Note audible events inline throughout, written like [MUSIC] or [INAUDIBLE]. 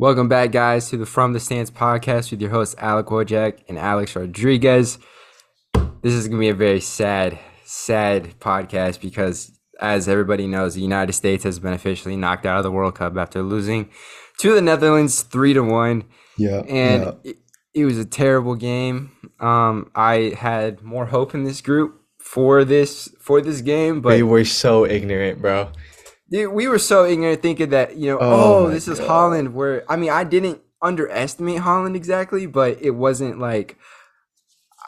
Welcome back, guys, to the From the Stands podcast with your hosts Alec Wojak and Alex Rodriguez. This is going to be a very sad, sad podcast because, as everybody knows, the United States has been officially knocked out of the World Cup after losing to the Netherlands three to one. Yeah, and yeah. It, it was a terrible game. Um, I had more hope in this group for this for this game, but we were so ignorant, bro. Dude, we were so ignorant thinking that, you know, Oh oh, this is Holland. Where I mean, I didn't underestimate Holland exactly, but it wasn't like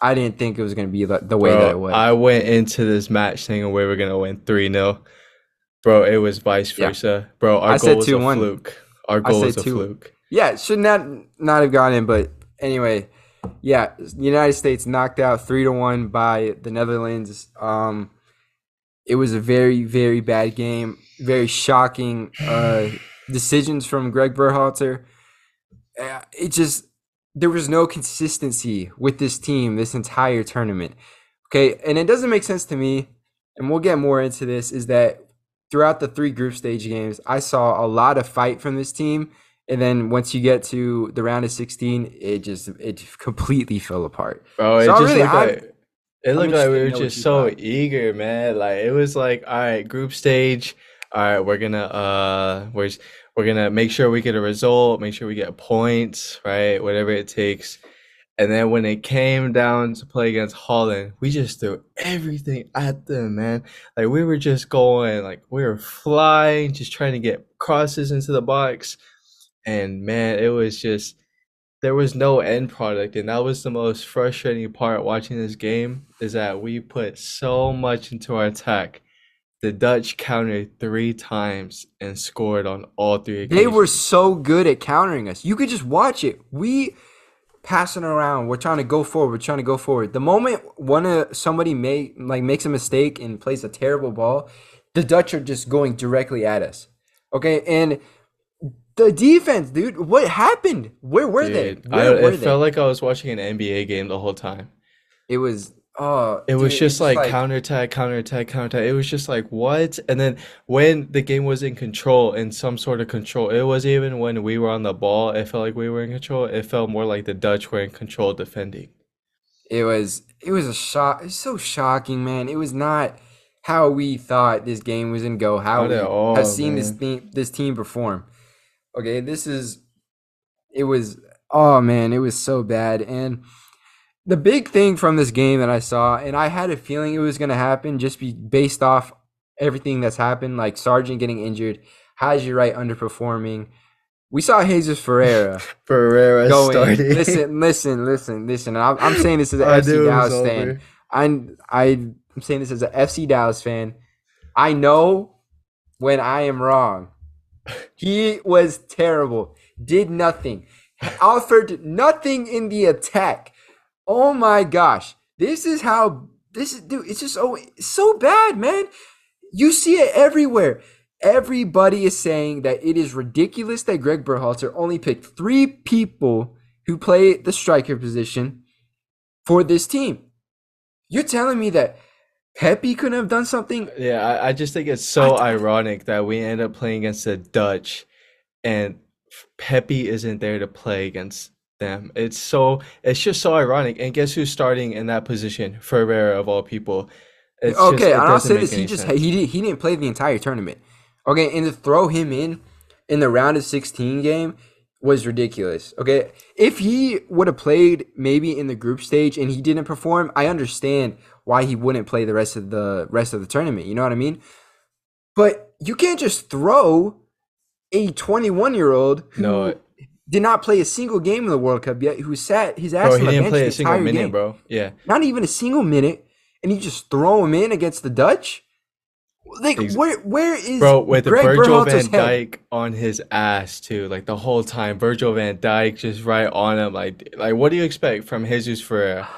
I didn't think it was going to be the, the way that it was. I went into this match thinking we were gonna win three 0 Bro, it was vice Yeah. versa. Bro, our I goal said was a 2-1. fluke. Our goal was a 2 fluke. yeah, should not not have gone in, but anyway, yeah, United States knocked out three to one by the Netherlands. Um, it was a very very bad game, very shocking uh, decisions from Gregg Berhalter. Uh, it just there was no consistency with this team this entire tournament. Okay, and it doesn't make sense to me, and we'll get more into this. Is that throughout the three group stage games, I saw a lot of fight from this team, and then once you get to the round of sixteen, it just it completely fell apart. Bro, it So just really, looked like, it looked like we were just so thought. eager, man. Like it was like, all right, group stage. All right, we're gonna uh we're we're gonna make sure we get a result, make sure we get points, right? Whatever it takes. And then when it came down to play against Holland, we just threw everything at them, man. Like we were just going, like we were flying, just trying to get crosses into the box. And man, it was just there was no end product, and that was the most frustrating part watching this game is that we put so much into our attack. The Dutch countered three times and scored on all three They were so good at countering us. You could just watch it. We passing around. We're trying to go forward. We're trying to go forward. The moment one of somebody make like makes a mistake and plays a terrible ball, the Dutch are just going directly at us. Okay, and the defense, dude. What happened? Where were they? Where I, were it they? felt like I was watching an NBA game the whole time. it was. Oh, It was dude, just it's like, counterattack, counterattack, counterattack. It was just like what? And then when the game was in control, in some sort of control, it was even when we were on the ball, it felt like we were in control. It felt more like the Dutch were in control defending. It was it was a shock. It's so shocking, man. It was not how we thought this game was gonna go. How not we all, have seen this team this team perform. Okay, this is it was oh man, it was so bad. And the big thing from this game that I saw, and I had a feeling it was gonna happen just be based off everything that's happened, like Sargent getting injured, Haji Wright underperforming. We saw Jesus Ferreira [LAUGHS] Ferreira going. starting. Listen, listen, listen, listen. I'm, I'm saying this as an [LAUGHS] I FC knew it was Dallas fan. I'm I'm saying this as an FC Dallas fan. I know when I am wrong. He was terrible. Did nothing. Offered nothing in the attack. Oh my gosh. This is how this is dude, it's just so it's so bad, man. You see it everywhere. Everybody is saying that it is ridiculous that Gregg Berhalter only picked three people who play the striker position for this team. You're telling me that Pepi couldn't have done something? Yeah, I, I just think it's so ironic that we end up playing against the Dutch and Pepi isn't there to play against them. It's so it's just so ironic. And guess who's starting in that position? Ferreira of all people. It's okay, and I'll say this: he just sense. he did, he didn't play the entire tournament. Okay, and to throw him in in the round of sixteen game was ridiculous. Okay, if he would have played maybe in the group stage and he didn't perform, I understand why he wouldn't play the rest of the rest of the tournament. You know what I mean? But you can't just throw a twenty-one year old who No. Did not play a single game in the World Cup yet, who sat his ass Bro, on he the didn't bench play the a single entire minute, game. bro. Yeah. Not even a single minute, and you just throw him in against the Dutch. Like where where is Bro, with Gregg Virgil Berhalter's van head? Dijk on his ass too, like the whole time. Virgil van Dijk just right on him. Like, like what do you expect from Jesus Ferreira,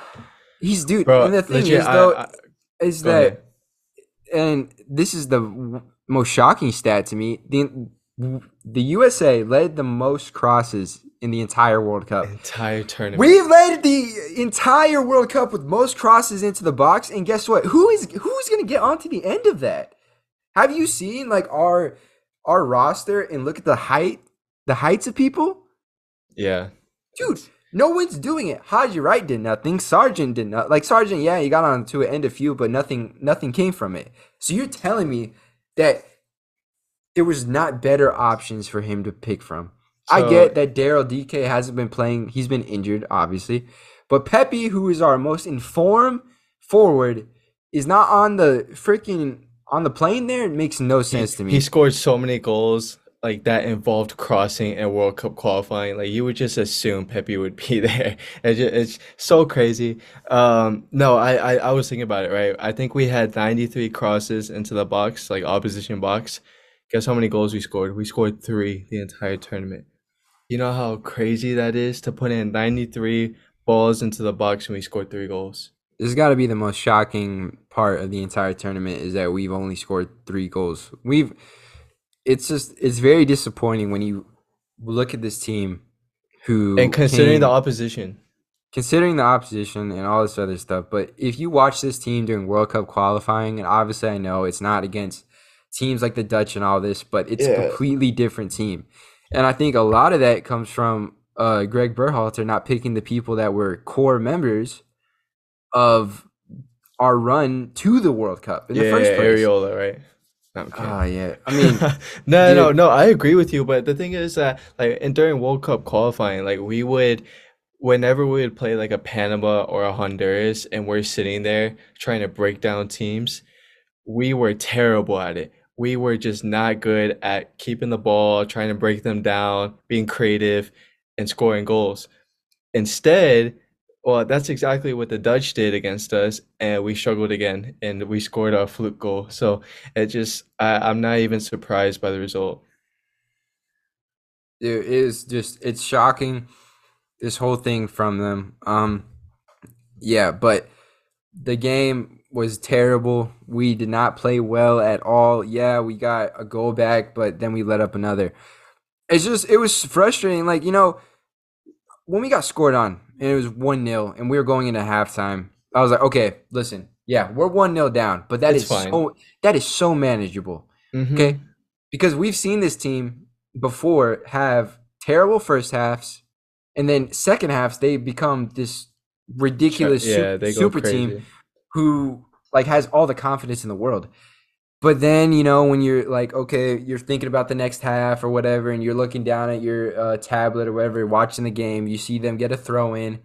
He's dude. bro? and the thing legit, is though I- is that, ahead. and this is the most shocking stat to me. The the USA led the most crosses in the entire World Cup. entire tournament. We've led the entire World Cup with most crosses into the box, and guess what? Who is who's gonna get onto the end of that? Have you seen like our our roster and look at the height, the heights of people? Yeah. Dude, no one's doing it. Haji Wright did nothing. Sargent did not. Like Sargent, yeah, he got on to an end a few, but nothing, nothing came from it. So you're telling me that there was not better options for him to pick from. I get that Daryl Dike hasn't been playing. He's been injured, obviously. But Pepi, who is our most informed forward, is not on the freaking on the plane there. It makes no sense to me. He scored so many goals like that involved crossing and World Cup qualifying. Like you would just assume Pepi would be [LAUGHS] there. It's, just, it's so crazy. Um, no, I, I I was thinking about it, right? I think we had 93 crosses into the box, like opposition box. Guess how many goals we scored? We scored three the entire tournament. You know how crazy that is to put in 93 balls into the box and we scored three goals. this has got to be the most shocking part of the entire tournament is that we've only scored three goals. We've it's just it's very disappointing when you look at this team who And considering the opposition, considering the opposition and all this other stuff. But if you watch this team during World Cup qualifying, and obviously I know it's not against teams like the Dutch and all this, but it's a completely different team. And I think a lot of that comes from uh, Gregg Berhalter not picking the people that were core members of our run to the World Cup in yeah, the first yeah, place. Arriola, right? No. Oh yeah, I mean, no, [LAUGHS] no, dude. no. I agree with you, but the thing is that like and during World Cup qualifying, like we would, whenever we would play like a Panama or a Honduras, and we're sitting there trying to break down teams, we were terrible at it. We were just not good at keeping the ball, trying to break them down, being creative, and scoring goals. Instead, well, that's exactly what the Dutch did against us, and we struggled again, and we scored our fluke goal. So it just, I, I'm not even surprised by the result. it is just it's shocking this whole thing from them um yeah but the game was terrible we did not play well at all yeah we got a goal back but then we let up another it's just it was frustrating like you know when we got scored on and it was 1-0 and we were going into halftime i was like okay listen yeah we're 1-0 down but that It's is fine. so that is so manageable Mhm. Okay. Because we've seen this team before have terrible first halves and then second halves they become this ridiculous yeah, su- they go super crazy. team who like has all the confidence in the world. But then, you know, when you're like, okay, you're thinking about the next half or whatever, and you're looking down at your uh, tablet or whatever, watching the game, you see them get a throw in.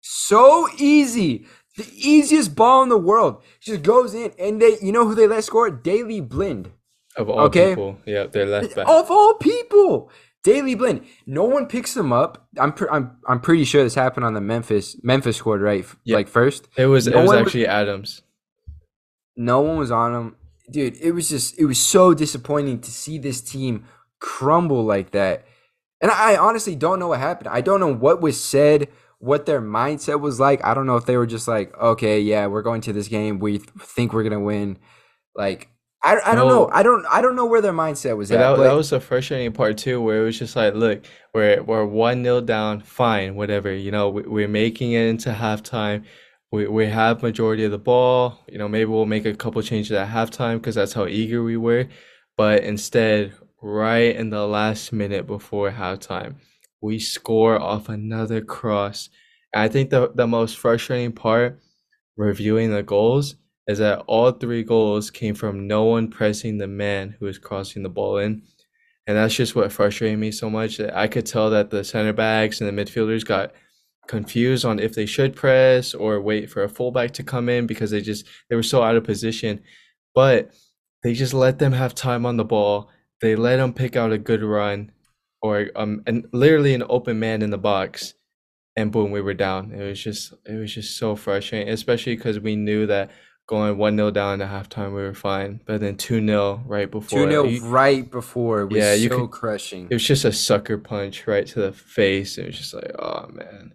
So easy. The easiest ball in the world. Just goes in, and they, you know who they let score? Daley Blind. Of all Okay. people, yeah, they're left back. Of all people, Daley Blind. No one picks them up. I'm pr- I'm I'm pretty sure this happened on the Memphis Memphis scored right, Yeah. like first. It was, it was one was- actually Adams. No one was on him, dude. It was just it was so disappointing to see this team crumble like that. And I honestly don't know what happened. I don't know what was said, what their mindset was like. I don't know if they were just like, okay, yeah, we're going to this game. We th- think we're gonna win. Like I, I don't know. I don't I don't know where their mindset was But at. that, but that was the frustrating part too, where it was just like, look, we're we're one nil down, fine, whatever. You know, we, we're making it into halftime. We we have majority of the ball. You know, maybe we'll make a couple changes at halftime because that's how eager we were. But instead, right in the last minute before halftime, we score off another cross. And I think the the most frustrating part, reviewing the goals, is that all three goals came from no one pressing the man who was crossing the ball in. And that's just what frustrated me so much. that I could tell that the center backs and the midfielders got confused on if they should press or wait for a fullback to come in because they just they were so out of position. But they just let them have time on the ball. They let them pick out a good run or um and literally an open man in the box and boom we were down. It was just it was just so frustrating, especially because we knew that going 1-0 down at halftime we were fine, but then 2-0 right before Two 0 right before was Yeah, you so could- crushing. it was just a sucker punch right to the face. It was just like, oh man.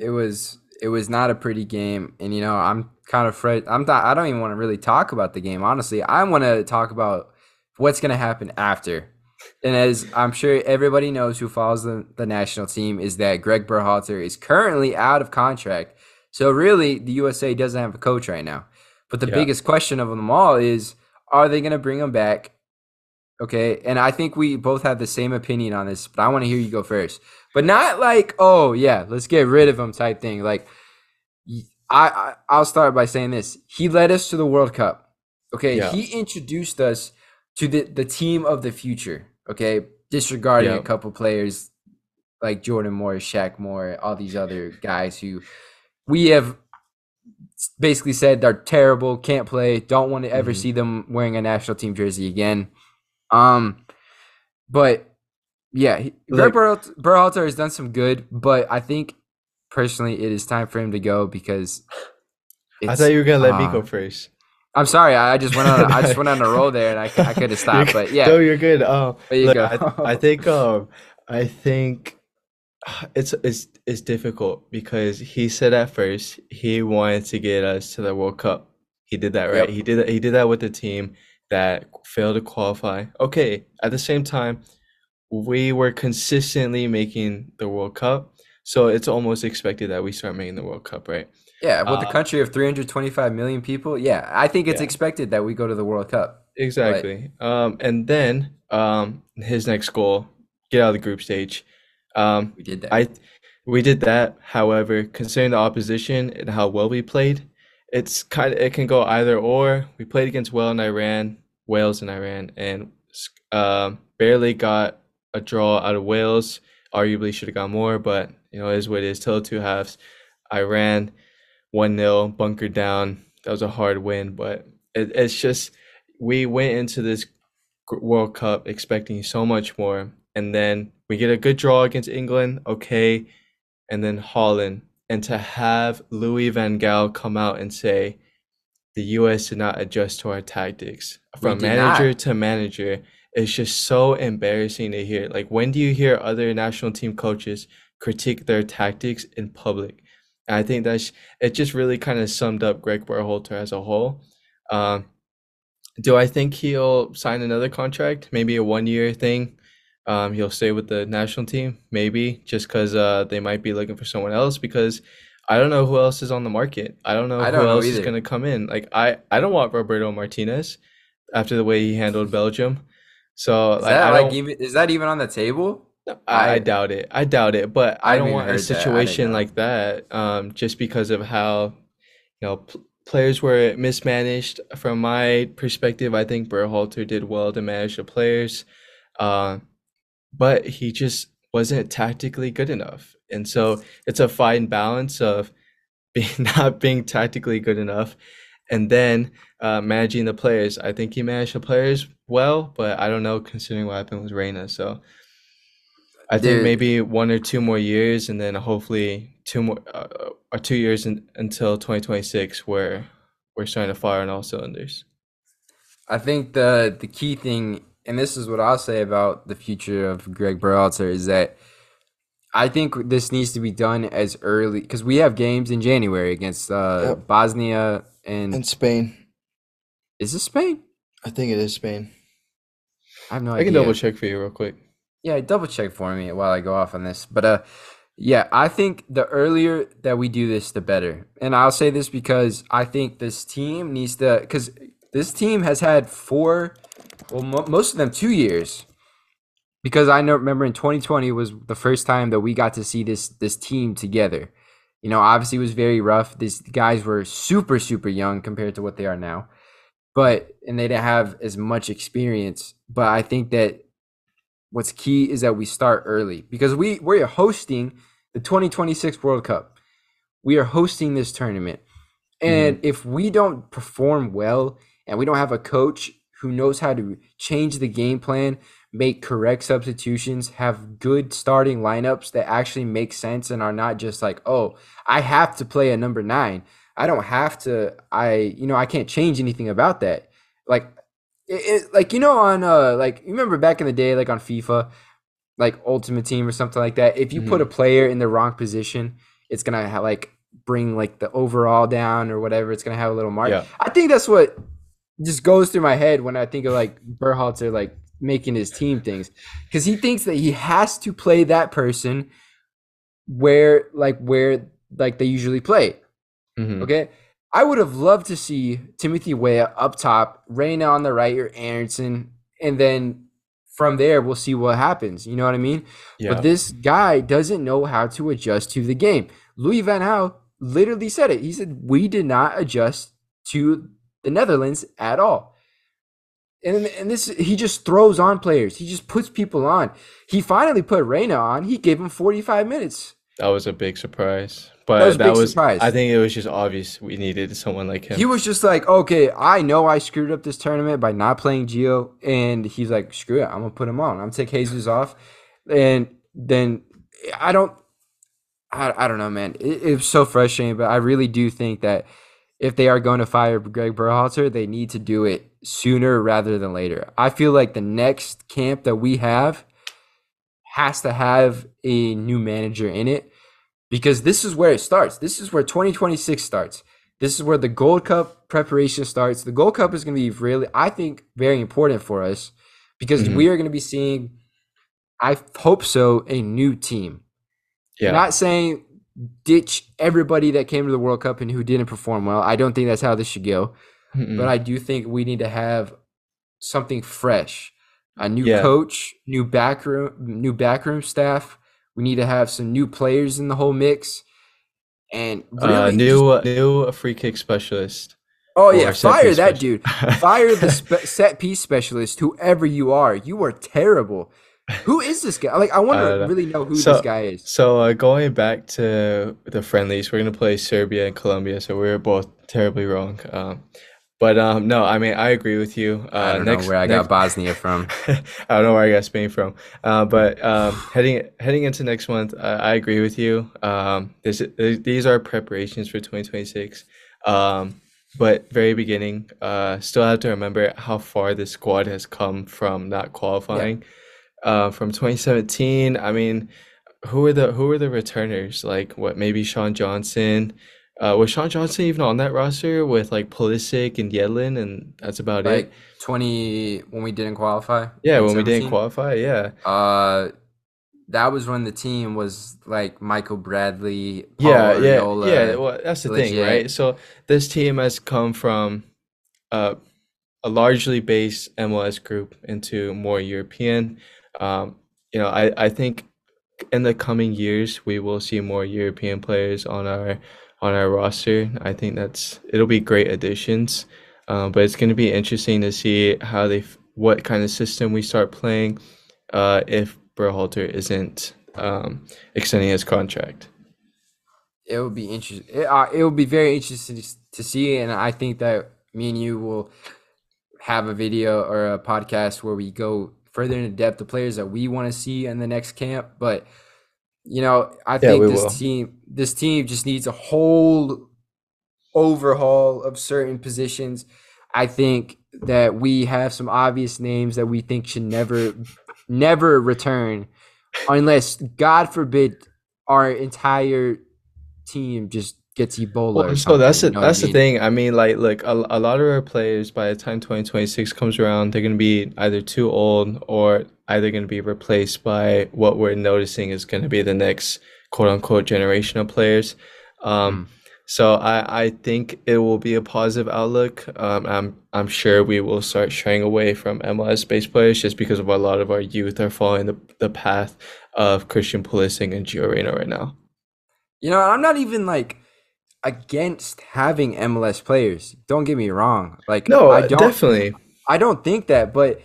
It was it was not a pretty game, and you know I'm kind of afraid. I'm not. I don't even want to really talk about the game. Honestly, I want to talk about what's gonna happen after. And as I'm sure everybody knows who follows the, the national team is that Gregg Berhalter is currently out of contract. So really, the USA doesn't have a coach right now. But the Yeah. biggest question of them all is: Are they gonna bring him back? Okay, and I think we both have the same opinion on this, but I want to hear you go first. But not like, oh yeah, let's get rid of him type thing. Like, I, I I'll start by saying this: he led us to the World Cup. Okay, Yeah. he introduced us to the the team of the future. Okay, disregarding a couple players like Jordan Moore, Shaq Moore, all these other guys who we have basically said they're terrible, can't play, don't want to ever Mhm. see them wearing a national team jersey again. Um, but yeah, he- Like- Greg Berhalter has done some good, but I think personally it is time for him to go because I thought you were gonna let me uh, go first. I'm sorry, I just went on. I just [LAUGHS] went on a roll there, and I, I could have stopped. But yeah, no, you're good. Um, you look. I, I think um, I think [SIGHS] it's it's it's difficult because he said at first he wanted to get us to the World Cup. He did that, right? Yep. He did that. He did that with the team that failed to qualify. Okay, at the same time, we were consistently making the World Cup, so it's almost expected that we start making the World Cup, right? yeah, with uh, country of 325 million people, yeah, I think it's Yeah. expected that we go to the World Cup. Exactly. Um, and then um, his next goal, get out of the group stage. Um, We did that. I we did that. However, considering the opposition and how well we played, it's kind of it can go either or. We played against Wales and Iran, Wales and Iran, and um, barely got a draw out of Wales. Arguably should have got more, but you know, it is what it is. Till two halves. Iran, one 0 bunkered down. That was a hard win, but it, it's just we went into this World Cup expecting so much more, and then we get a good draw against England, okay, and then Holland, and to have Louis Van Gaal come out and say the U.S. did not adjust to our tactics from manager not. to manager is just so embarrassing to hear. Like, when do you hear other national team coaches critique their tactics in public? And I think that's it. Just really kind of summed up Gregg Berhalter as a whole. Um, do I think he'll sign another contract? Maybe a one-year thing. Um, he'll stay with the national team, maybe just because uh, they might be looking for someone else. Because I don't know who else is on the market. I don't know I who don't know else is going to come in. Like I, I don't want Roberto Martinez after the way he handled Belgium. So Is like, that like even is that even on the table? I, I- doubt it. I doubt it. But I I don't want a heard that. Situation like that. Um, just because of how, you know, pl- players were mismanaged. From my perspective, I think Berhalter did well to manage the players, uh, but he just wasn't tactically good enough. And so it's a fine balance of [LAUGHS] being not being tactically good enough, and then uh, managing the players. I think he managed the players well, but I don't know considering what happened with Reyna. So. I think Dude. maybe one or two more years, and then hopefully two more uh, or two years in, until 2026, where we're starting to fire on all cylinders. I think the the key thing, and this is what I'll say about the future of Gregg Berhalter, is that I think this needs to be done as early because we have games in January against uh, Yep. Bosnia and and Spain, is this Spain? I think it is Spain. I have no I idea. can double check for you real quick. Yeah, double check for me while I go off on this. But uh yeah, I think the earlier that we do this the better. And I'll say this because I think this team needs to cuz this team has had four well mo- most of them 2 years. Because I know remember in 2020 was the first time that we got to see this this team together. You know, obviously it was very rough. These guys were super super young compared to what they are now. But and they didn't have as much experience, but I think that what's key is that we start early because we we're hosting the 2026 World Cup. We are hosting this tournament. And mm-hmm. if we don't perform well and we don't have a coach who knows how to change the game plan, make correct substitutions, have good starting lineups that actually make sense and are not just like, "Oh, I have to play a number 9." I don't have to I you know, I can't change anything about that. Like it, it, like you know on uh like you remember back in the day like on FIFA like ultimate team or something like that if you put a player in the wrong position it's gonna have like bring like the overall down or whatever it's gonna have a little mark Yeah. I think that's what just goes through my head when I think of like Berhalter like making his team things because he thinks that he has to play that person where like where like they usually play Mhm. Okay. I would have loved to see Timothy Weah up top, Reyna on the right, or Aaronson, and then from there, we'll see what happens. You know what I mean? Yeah. But this guy doesn't know how to adjust to the game. Louis Van Gaal literally said it. He said, We did not adjust to the Netherlands at all. And, and this he just throws on players. He just puts people on. He finally put Reyna on. He gave him 45 minutes. That was a big surprise. But was that was, surprise. I think it was just obvious we needed someone like him. He was just like, okay, I know I screwed up this tournament by not playing Geo, and he's like, screw it, I'm gonna put him on. I'm gonna take Jesus off, and then I don't, I, I don't know, man. It, it's so frustrating, but I really do think that if they are going to fire Gregg Berhalter, they need to do it sooner rather than later. I feel like the next camp that we have has to have a new manager in it because this is where it starts. This is where 2026 starts. This is where the Gold Cup preparation starts. The Gold Cup is going to be really, I think, very important for us because Mhm. we are going to be seeing, I hope so, a new team. yeah. Not saying ditch everybody that came to the World Cup and who didn't perform well. I don't think that's how this should go. Mm-mm. But I do think we need to have something fresh, a new Yeah. coach, new backroom, new backroom staff. We need to have some new players in the whole mix, and really uh, just- new new free kick specialist. oh yeah, fire that dude. [LAUGHS] Fire the spe- set piece specialist, whoever you are. You are terrible. Who is this guy? Like, I want to really know who So- this guy is. So uh, going back to the friendlies, we're gonna play Serbia and Colombia. So we are both terribly wrong. Um, but um, no, I mean I agree with you. Uh, I don't next, know where I next- got Bosnia from. [LAUGHS] I don't know where I got Spain from. Uh, but um, heading heading into next month, uh, I agree with you. Um, this, these are preparations for 2026. Um, but very beginning, uh, still have to remember how far the squad has come from not qualifying. Uh, from 2017, I mean, who are the who are the returners? Like what? Maybe Sean Johnson. Uh, was Sean Johnson even on that roster with like Pulisic and Yedlin, and that's about it. Like twenty when we didn't qualify. Yeah, when we didn't qualify, yeah. Uh, that was when the team was like Michael Bradley, Yeah, Paul yeah, Arriola. yeah. Well, that's the thing, right? So this team has come from uh, a largely based MLS group into more European. Um, you know, I, I think in the coming years we will see more European players on our on our roster. I think that's it'll be great additions. Um, but it's going to be interesting to see how they what kind of system we start playing uh, if Berhalter isn't um, extending his contract. It would be interesting. It, uh, it would be very interesting to see, and I think that me and you will have a video or a podcast where we go further into depth the players that we want to see in the next camp. But you know, I think this will. team, this team just needs a whole overhaul of certain positions. I think that we have some obvious names that we think should never, never return, unless God forbid our entire team just gets Ebola. Well, so that's the you know that's the mean? thing. I mean, like, look, a, a lot of our players by the time 2026 comes around, they're gonna be either too old or either gonna be replaced by what we're noticing is gonna be the next quote unquote generation of players. Um, so I I think it will be a positive outlook. Um, I'm I'm sure we will start shying away from MLS based players just because of a lot of our youth are following the the path of Christian Pulisic and Gio Reyna right now. You know, I'm not even like against having MLS players. Don't get me wrong. Like No, I uh, don't definitely. I don't think that, but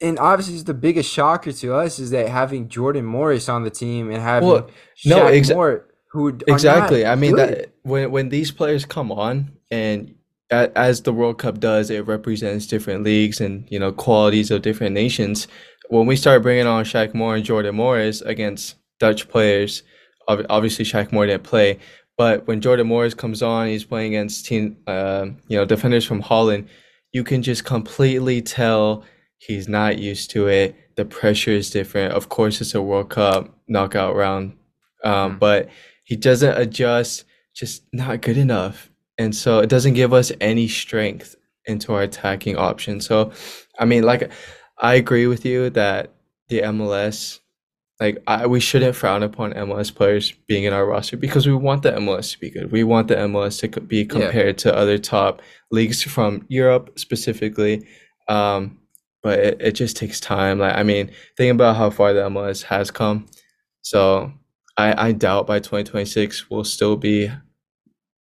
and obviously the biggest shocker to us is that having Jordan Morris on the team and having Well, no, Shaq exa- Moore who Exactly. I mean good. that when when these players come on and a- as the World Cup does, it represents different leagues and you know qualities of different nations. When we start bringing on Shaq Moore and Jordan Morris against Dutch players, obviously Shaq Moore didn't play, but when Jordan Morris comes on, he's playing against team, um, you know, defenders from Holland. You can just completely tell he's not used to it. The pressure is different. Of course, it's a World Cup knockout round, um, Mhm. but he doesn't adjust. Just not good enough, and so it doesn't give us any strength into our attacking option. So, I mean, like, I agree with you that the MLS, like, I, we shouldn't frown upon MLS players being in our roster because we want the MLS to be good. We want the MLS to be compared to other top leagues from Europe specifically. Um, but it, it just takes time. Like I mean, think about how far the MLS has come. So I I doubt by 2026 we'll still be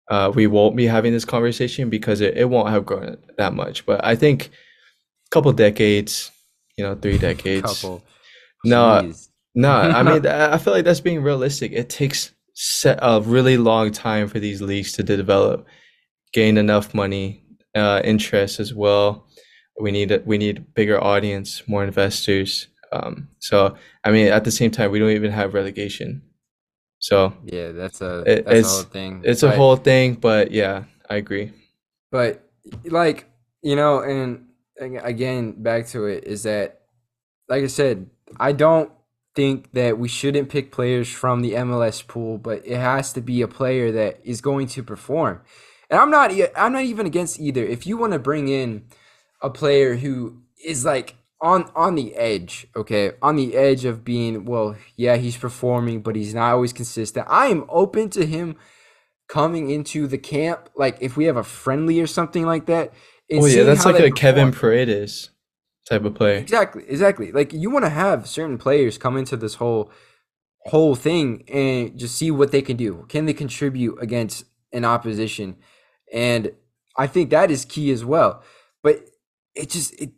uh, we won't be having this conversation because it, it won't have grown that much. But I think a couple decades, you know, three decades. Couple. No, Jeez. No, I mean, [LAUGHS] I feel like that's being realistic. It takes se- a really long time for these leagues to develop, gain enough money, uh, interest as well. We need a, we need bigger audience, more investors. Um, so I mean, at the same time, we don't even have relegation. So yeah, that's a It- that's a it's- whole thing. it's a whole thing, but yeah, I agree. But like you know, and ag- again, back to it is that, like I said, I don't think that we shouldn't pick players from the MLS pool, but it has to be a player that is going to perform. And I'm not, I'm not even against either. If you want to bring in a player who is like on on the edge, okay, on the edge of being, well, yeah, he's performing, but he's not always consistent. I am open to him coming into the camp, like if we have a friendly or something like that. Oh yeah, that's like a Kevin. Paredes type of play. Exactly, exactly. Like you want to have certain players come into this whole whole thing and just see what they can do. Can they contribute against an opposition? And I think that is key as well. But it just it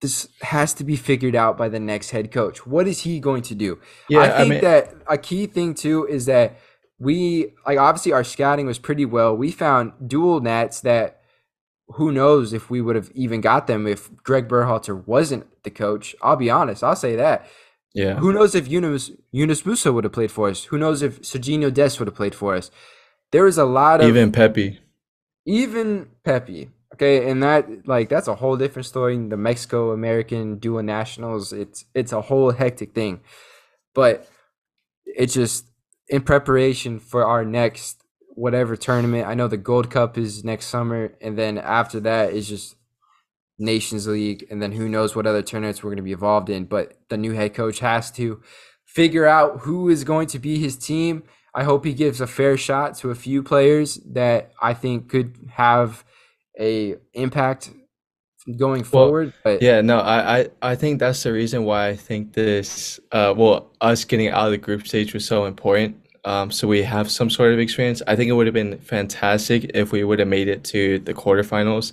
this has to be figured out by the next head coach. What is he going to do? Yeah, I I think mean, that a key thing too is that we like obviously our scouting was pretty well. We found dual nets that who knows if we would have even got them if Gregg Berhalter wasn't the coach. I'll be honest, I'll say that. yeah, Who knows if Yunus Yunus Musah would have played for us? Who knows if Sergiño Dest would have played for us? There is a lot of even Pepi. even Pepi. Okay, and that like that's a whole different story. The Mexico American dual nationals, it's it's a whole hectic thing. But it's just in preparation for our next whatever tournament. I know the Gold Cup is next summer, and then after that is just Nations League, and then who knows what other tournaments we're going to be involved in. But the new head coach has to figure out who is going to be his team. I hope he gives a fair shot to a few players that I think could have a impact going Well, forward. But Yeah, no, I, I, I think that's the reason why I think this, uh, well, us getting out of the group stage was so important. Um, so we have some sort of experience. I think it would have been fantastic if we would have made it to the quarterfinals.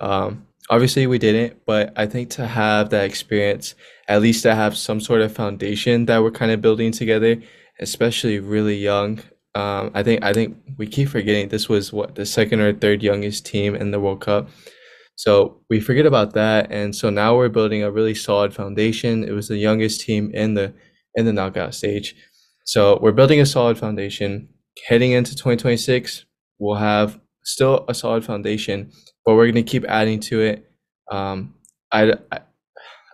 Um, obviously we didn't, but I think to have that experience, at least to have some sort of foundation that we're kind of building together, especially really young. Um, I think I think we keep forgetting this was what the second or third youngest team in the World Cup. So we forget about that, and so now we're building a really solid foundation. It was the youngest team in the in the knockout stage, so we're building a solid foundation. Heading into 2026, we'll have still a solid foundation, but we're gonna keep adding to it. Um, I, I,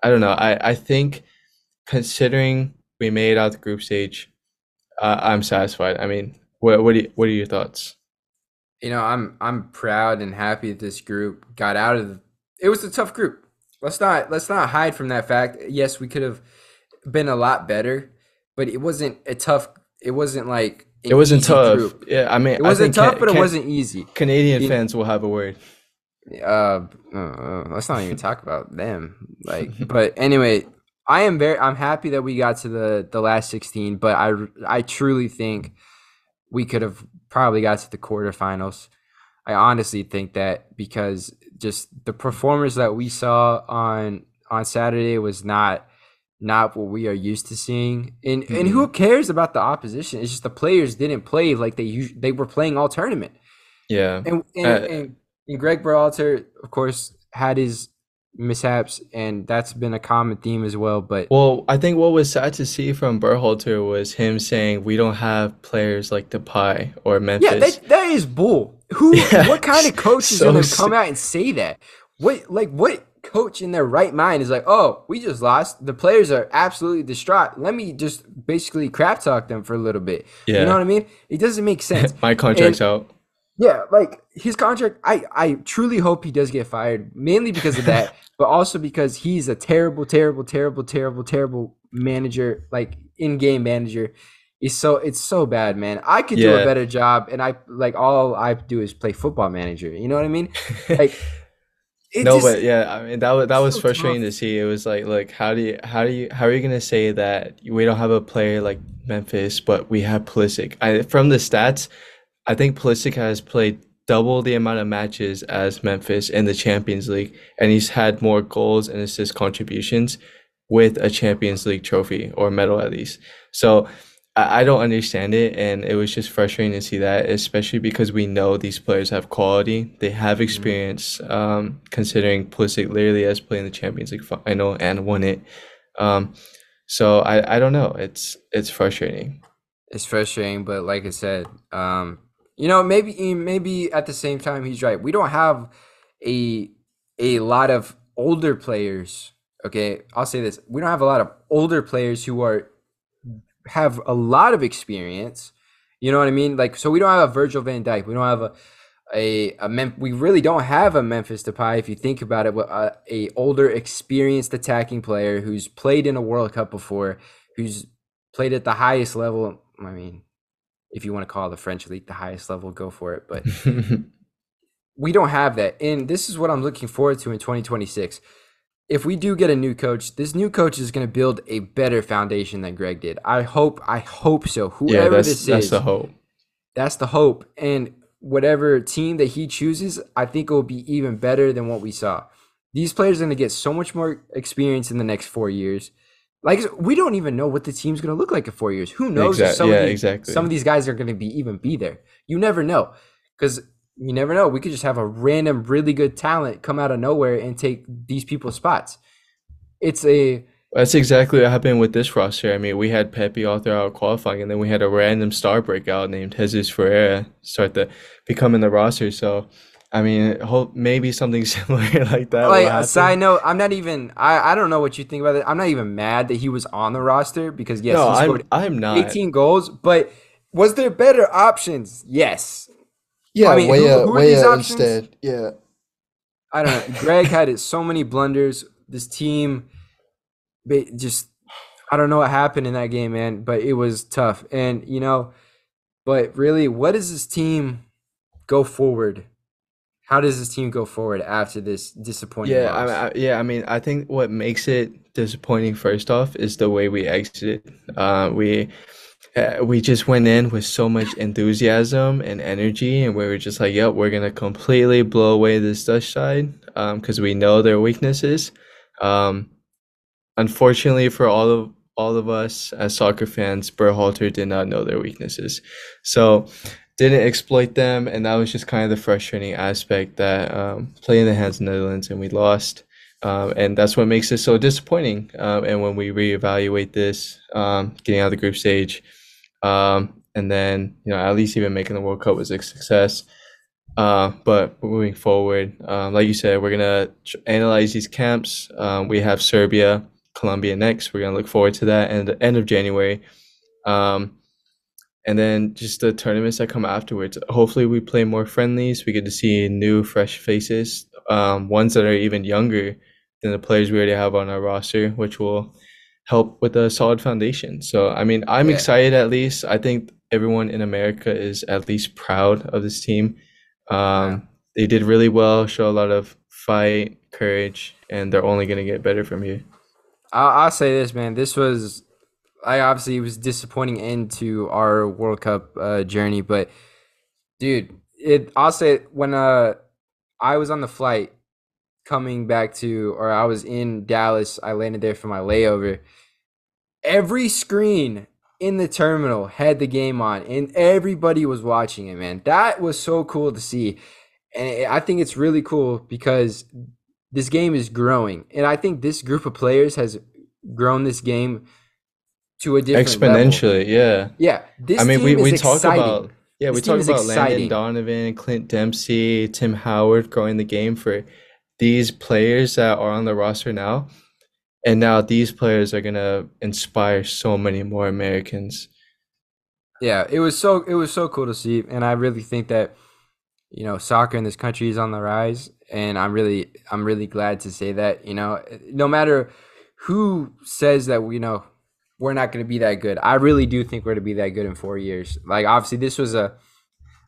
I don't know. I, I think considering we made out the group stage, uh, I'm satisfied. I mean, what what you, what are your thoughts? you know, I'm I'm proud and happy that this group got out of. The, it was a tough group. Let's not let's not hide from that fact. Yes, we could have been a lot better, but it wasn't a tough. It wasn't like It wasn't tough. group. Yeah, I mean, It wasn't tough, Ca- but it Ca- wasn't easy. Canadian You- fans will have a word. uh, uh, let's not even talk about them. Like, [LAUGHS] but anyway, I am very, I'm happy that we got to the the last sixteen. But I, I truly think we could have probably got to the quarterfinals. I honestly think that because just the performers that we saw on on Saturday was not not what we are used to seeing. And and who cares about the opposition? It's just the players didn't play like they us- they were playing all tournament. Yeah. And and, Uh, and, and Gregg Berhalter, of course, had his mishaps, and that's been a common theme as well. But Well, I think what was sad to see from Berhalter was him saying we don't have players like Depay or Memphis. yeah, that, that is bull. Who? [LAUGHS] Yeah, What kind of coach is so gonna come out and say that? What like what coach in their right mind is like, oh, we just lost. The players are absolutely distraught. Let me just basically crap talk them for a little bit. Yeah. You know what I mean? It doesn't make [LAUGHS] sense. My contract's out. Yeah, like his contract, I I truly hope he does get fired, mainly because of that, [LAUGHS] but also because he's a terrible, terrible, terrible, terrible, terrible manager, like in-game manager. He's so it's so bad, man. I could do a better job, and I like all I do is play football manager. You know what I mean? [LAUGHS] Like It No, just- but yeah, I mean that was that was so frustrating tough. to see. It was like, look, how do you how do you how are you gonna say that we don't have a player like Memphis, but we have Pulisic? I from the stats, I think Pulisic has played double the amount of matches as Memphis in the Champions League, and he's had more goals and assist contributions with a Champions League trophy or medal at least. So I, I don't understand it, and it was just frustrating to see that, especially because we know these players have quality, they have experience. Um, considering Pulisic literally has played in the Champions League final and won it. Um, so I, I don't know. It's it's frustrating. It's frustrating, but like I said, um, you know, maybe maybe at the same time he's right. We don't have a a lot of older players. Okay, I'll say this: we don't have a lot of older players who are have a lot of experience. You know what I mean? Like, so we don't have a Virgil Van Dijk. We don't have a a, a Mem- we really don't have a Memphis Depay if you think about it. uh, A older, experienced attacking player who's played in a World Cup before, who's played at the highest level. I mean, if you want to call the French league the highest level, go for it. But [LAUGHS] we don't have that, and this is what I'm looking forward to in 2026. If we do get a new coach, this new coach is going to build a better foundation than Gregg did. I hope. I hope so. yeah, Whoever that's this is, that's the hope. that's the hope. And whatever team that he chooses, I think it will be even better than what we saw. These players are going to get so much more experience in the next four years. Like we don't even know what the team's going to look like in four years. Who knows? if some yeah, of these, exactly. Some of these guys are going to be even be there. You never know, because you never know. We could just have a random, really good talent come out of nowhere and take these people's spots. It's a That's exactly what happened with this roster. I mean, we had Pepi all throughout qualifying, and then we had a random star breakout named Jesus Ferreira start to become in the roster. So, I mean, hope maybe something [LAUGHS] similar like that like a side note. I'm not even. I I don't know what you think about it. I'm not even mad that he was on the roster because yes, no, he I'm I'm not. 18 goals, but was there better options? Yes. Yeah, I mean, Weah, who- who are Weah instead. Yeah. I don't know. Gregg had it so many blunders. This team, ba- just I don't know what happened in that game, man. But it was tough, and you know, but really, what does this team go forward? How does this team go forward after this disappointing Yeah, loss? I, I, yeah. I mean, I think what makes it disappointing first off is the way we exited. Uh, we uh, we just went in with so much enthusiasm and energy, and we were just like, "Yep, we're gonna completely blow away this Dutch side," um, because we know their weaknesses. Um, unfortunately for all of all of us as soccer fans, Berhalter did not know their weaknesses, so didn't exploit them, and that was just kind of the frustrating aspect that um, play in the hands of the Netherlands and we lost. Um, and that's what makes it so disappointing. Um, and when we reevaluate this, um, getting out of the group stage, um, and then you know at least even making the World Cup was a success. Uh, but moving forward, um, like you said, we're gonna tr- analyze these camps. Um, we have Serbia, Colombia next. We're gonna look forward to that, and the end of January. Um, and then just the tournaments that come afterwards. Hopefully, we play more friendlies. We get to see new, fresh faces, um, ones that are even younger than the players we already have on our roster, which will help with a solid foundation. So, I mean, I'm Yeah. excited at least. I think everyone in America is at least proud of this team. Um, They did really well, show a lot of fight, courage, and they're only going to get better from here. I'll, I'll say this, man. This was, I obviously it was disappointing end to our World Cup uh, journey, but dude, it. I'll say when uh, I was on the flight coming back to, or I was in Dallas. I landed there for my layover. Every screen in the terminal had the game on, and everybody was watching it. Man, that was so cool to see, and I think it's really cool because this game is growing, and I think this group of players has grown this game to a different level. Exponentially, yeah. Yeah, this I mean, we, we talk exciting. about yeah, we This team talk about Landon. Donovan, Clint Dempsey, Tim Howard growing the game for these players that are on the roster now. And now these players are gonna inspire so many more Americans. Yeah, it was so it was so cool to see, and I really think that you know soccer in this country is on the rise, and I'm really I'm really glad to say that. You know, no matter who says that you know we're not going to be that good, I really do think we're going to be that good in four years. Like obviously, this was a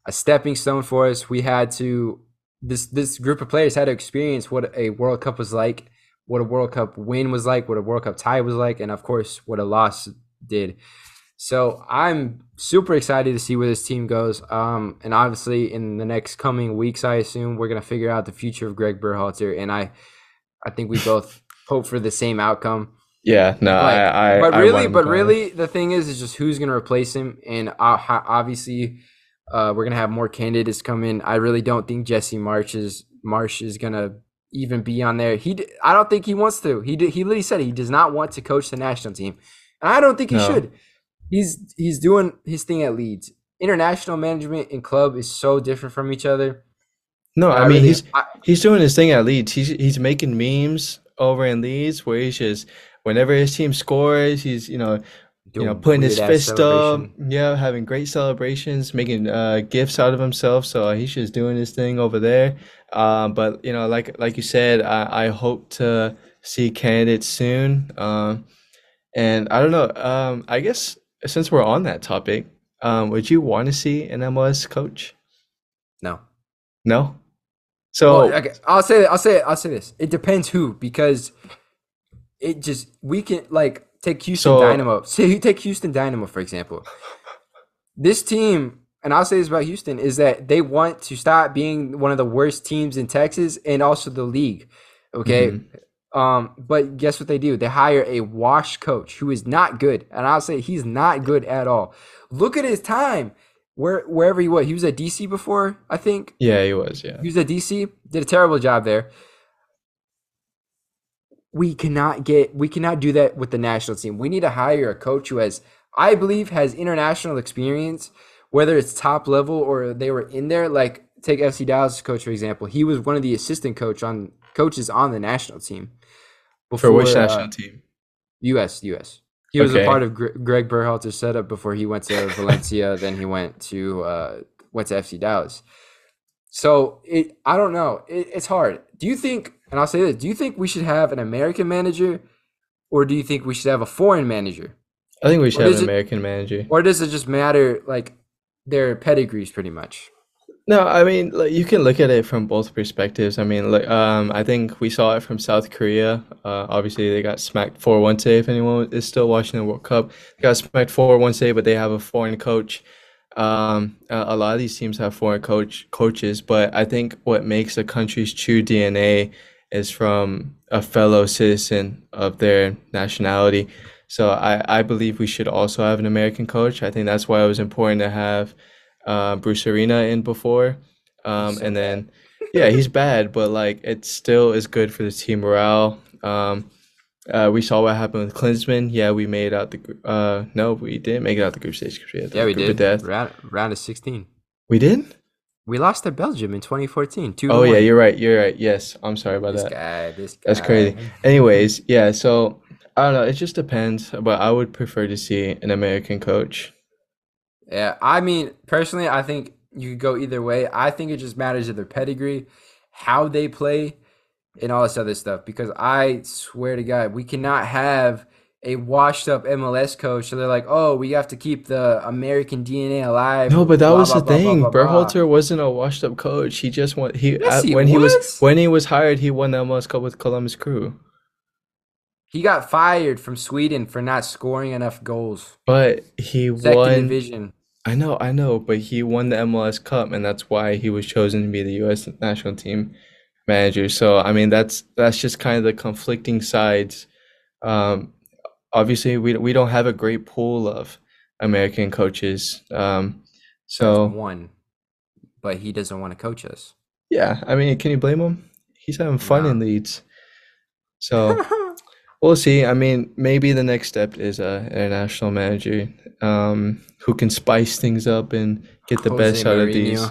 a stepping stone for us. We had to this this group of players had to experience what a World Cup was like, what a World Cup win was like, what a World Cup tie was like, and of course what a loss did. So I'm super excited to see where this team goes. Um, and obviously in the next coming weeks, I assume we're gonna figure out the future of Gregg Berhalter, and I, I think we both hope for the same outcome. Yeah, no, But, I, I but really, but really, the thing is, is just who's gonna replace him, and uh, obviously, uh, we're gonna have more candidates come in. I really don't think Jesse March is Marsch is gonna even be on there. He, I don't think he wants to. He, he literally said he does not want to coach the national team, and I don't think he No. should. He's he's doing his thing at Leeds. International management and club is so different from each other. No, I, I mean really- he's I- he's doing his thing at Leeds. He's he's making memes over in Leeds where he's just whenever his team scores, he's you know you know putting his fist up, yeah, having great celebrations, making uh gifts out of himself. So he's just doing his thing over there. Um, but you know, like like you said, I, I hope to see candidates soon. Um, and I don't know. Um, I guess since we're on that topic, um, would you want to see an MLS coach? No. No. So Well, okay, I'll say I'll say I'll say this. It depends who because it just we can like take Houston So- Dynamo. [LAUGHS] Say you take Houston Dynamo for example. This team, and I'll say this about Houston, is that they want to stop being one of the worst teams in Texas and also the league. Okay. Mhm. Um, but guess what they do? They hire a wash coach who is not good, and I'll say he's not good at all. Look at his time. Where wherever he was, he was at DC before, I think. yeah, he was. Yeah. He was at DC, did a terrible job there. We cannot get we cannot do that with the national team. We need to hire a coach who has, I believe, has international experience, whether it's top level or they were in there. Like take FC Dallas coach for example. He was one of the assistant coach on coaches on the national team. For which before, uh, national team? U.S. U.S. He was a part of Gre- Gregg Berhalter's setup before he went to [LAUGHS] Valencia. then he went to uh, went to FC Dallas. So it, I don't know. It, it's hard. Do you think? And I'll say this: Do you think we should have an American manager, or do you think we should have a foreign manager, I think we should Or have an it- American manager. or does it just matter like their pedigrees, pretty much? No, I mean, like you can look at it from both perspectives. I mean, like um, I think we saw it from South Korea. Uh, obviously, they got smacked 4-1 today. If anyone is still watching the World Cup, they got smacked 4-1 today, but they have a foreign coach. Um, a, a lot of these teams have foreign coach coaches, but I think what makes a country's true DNA is from a fellow citizen of their nationality. So I, I believe we should also have an American coach. I think that's why it was important to have uh, Bruce Arena in before. Um, so and then, [LAUGHS] yeah, he's bad, but like it still is good for the team morale. Um, uh, we saw what happened with Klinsmann. Yeah, we made out the uh no, we didn't make it out the group stage because we had Yeah, we did. death. Round, round of sixteen. We did? We lost to Belgium in 2014. Two. Oh yeah, you're right. You're right. Yes, I'm sorry about This that. guy. This guy. That's crazy. Anyways, yeah, so I don't know, it just depends, but I would prefer to see an American coach. Yeah, I mean, personally, I think you could go either way. I think it just matters of their pedigree, how they play, and all this other stuff. Because I swear to God, we cannot have a washed up MLS coach. So they're like, oh, we have to keep the American DNA alive. No, but that blah, was blah, the blah, thing. Berhalter wasn't a washed up coach. He just won he, Yes, uh, he when he was was. when he was hired, he won the MLS Cup with Columbus Crew. He got fired from Sweden for not scoring enough goals. But he Second won division. I know, I know, but he won the MLS Cup, and that's why he was chosen to be the U.S. national team manager. So, I mean, that's that's just kind of the conflicting sides. Um, obviously, we we don't have a great pool of American coaches. Um, so one, but he doesn't want to coach us. yeah, I mean, can you blame him? He's having fun in Leeds. So [LAUGHS] we'll see. I mean, maybe the next step is a international manager um, who can spice things up and get the Jose best out of these.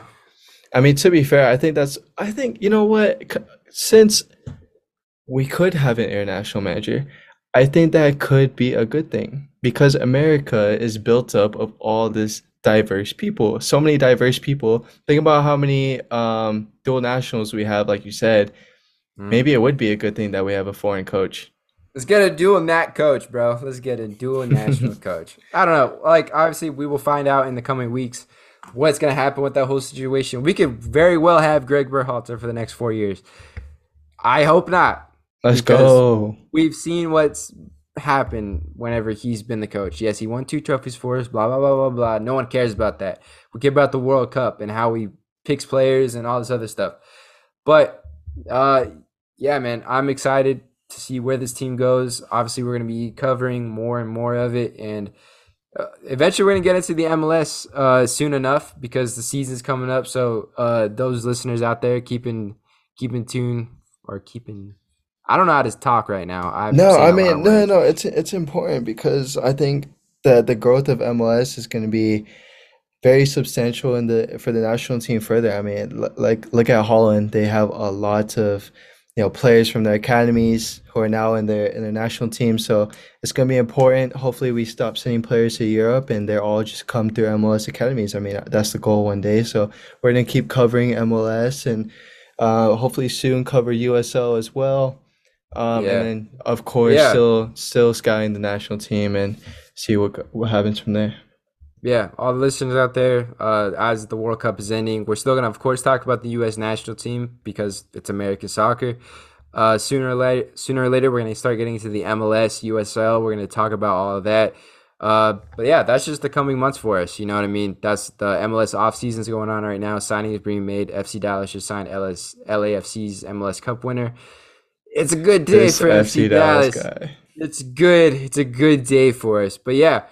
I mean, to be fair, I think that's. I think you know what? Since we could have an international manager, I think that could be a good thing because America is built up of all this diverse people. So many diverse people. Think about how many um, dual nationals we have. Like you said, Mm. maybe it would be a good thing that we have a foreign coach. Let's get a dual nat coach, bro. Let's get a dual [LAUGHS] national coach. I don't know. Like, obviously, we will find out in the coming weeks what's going to happen with that whole situation. We could very well have Gregg Berhalter for the next four years. I hope not. Let's go. We've seen what's happened whenever he's been the coach. Yes, he won two trophies for us, blah, blah, blah, blah, blah. No one cares about that. We care about the World Cup and how he picks players and all this other stuff. But uh, yeah, man, I'm excited to see where this team goes. Obviously, we're going to be covering more and more of it. And uh, eventually, we're going to get into the MLS uh, soon enough because the season's coming up. So, uh, those listeners out there, keeping keeping tune or keeping I don't know how to talk right now. I'm no, I mean, no, no, it's it's important because I think that the growth of MLS is going to be very substantial in the for the national team further. I mean, like look at Holland; they have a lot of you know players from their academies who are now in their in their national team. So it's going to be important. Hopefully, we stop sending players to Europe and they're all just come through MLS academies. I mean, that's the goal one day. So we're going to keep covering MLS and uh, hopefully soon cover USL as well. Um, yeah. and then of course yeah. still still scouting the national team and see what what happens from there. Yeah, all the listeners out there, uh, as the World Cup is ending, we're still gonna of course talk about the U.S. national team because it's American soccer. Uh, sooner or later, sooner or later, we're gonna start getting into the MLS, USL. We're gonna talk about all of that. Uh, but yeah, that's just the coming months for us. You know what I mean? That's the MLS off season's going on right now. Signing is being made. FC Dallas just signed LS, LAFC's MLS Cup winner. It's a good day this for FC, Dallas. Dallas. It's good. It's a good day for us. But yeah,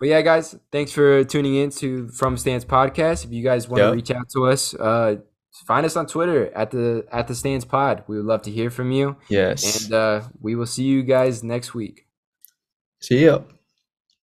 but yeah, guys, thanks for tuning in to From Stands podcast. If you guys want yep. to reach out to us, uh, find us on Twitter at the at the Stands Pod. We would love to hear from you. Yes, and uh, we will see you guys next week. See you.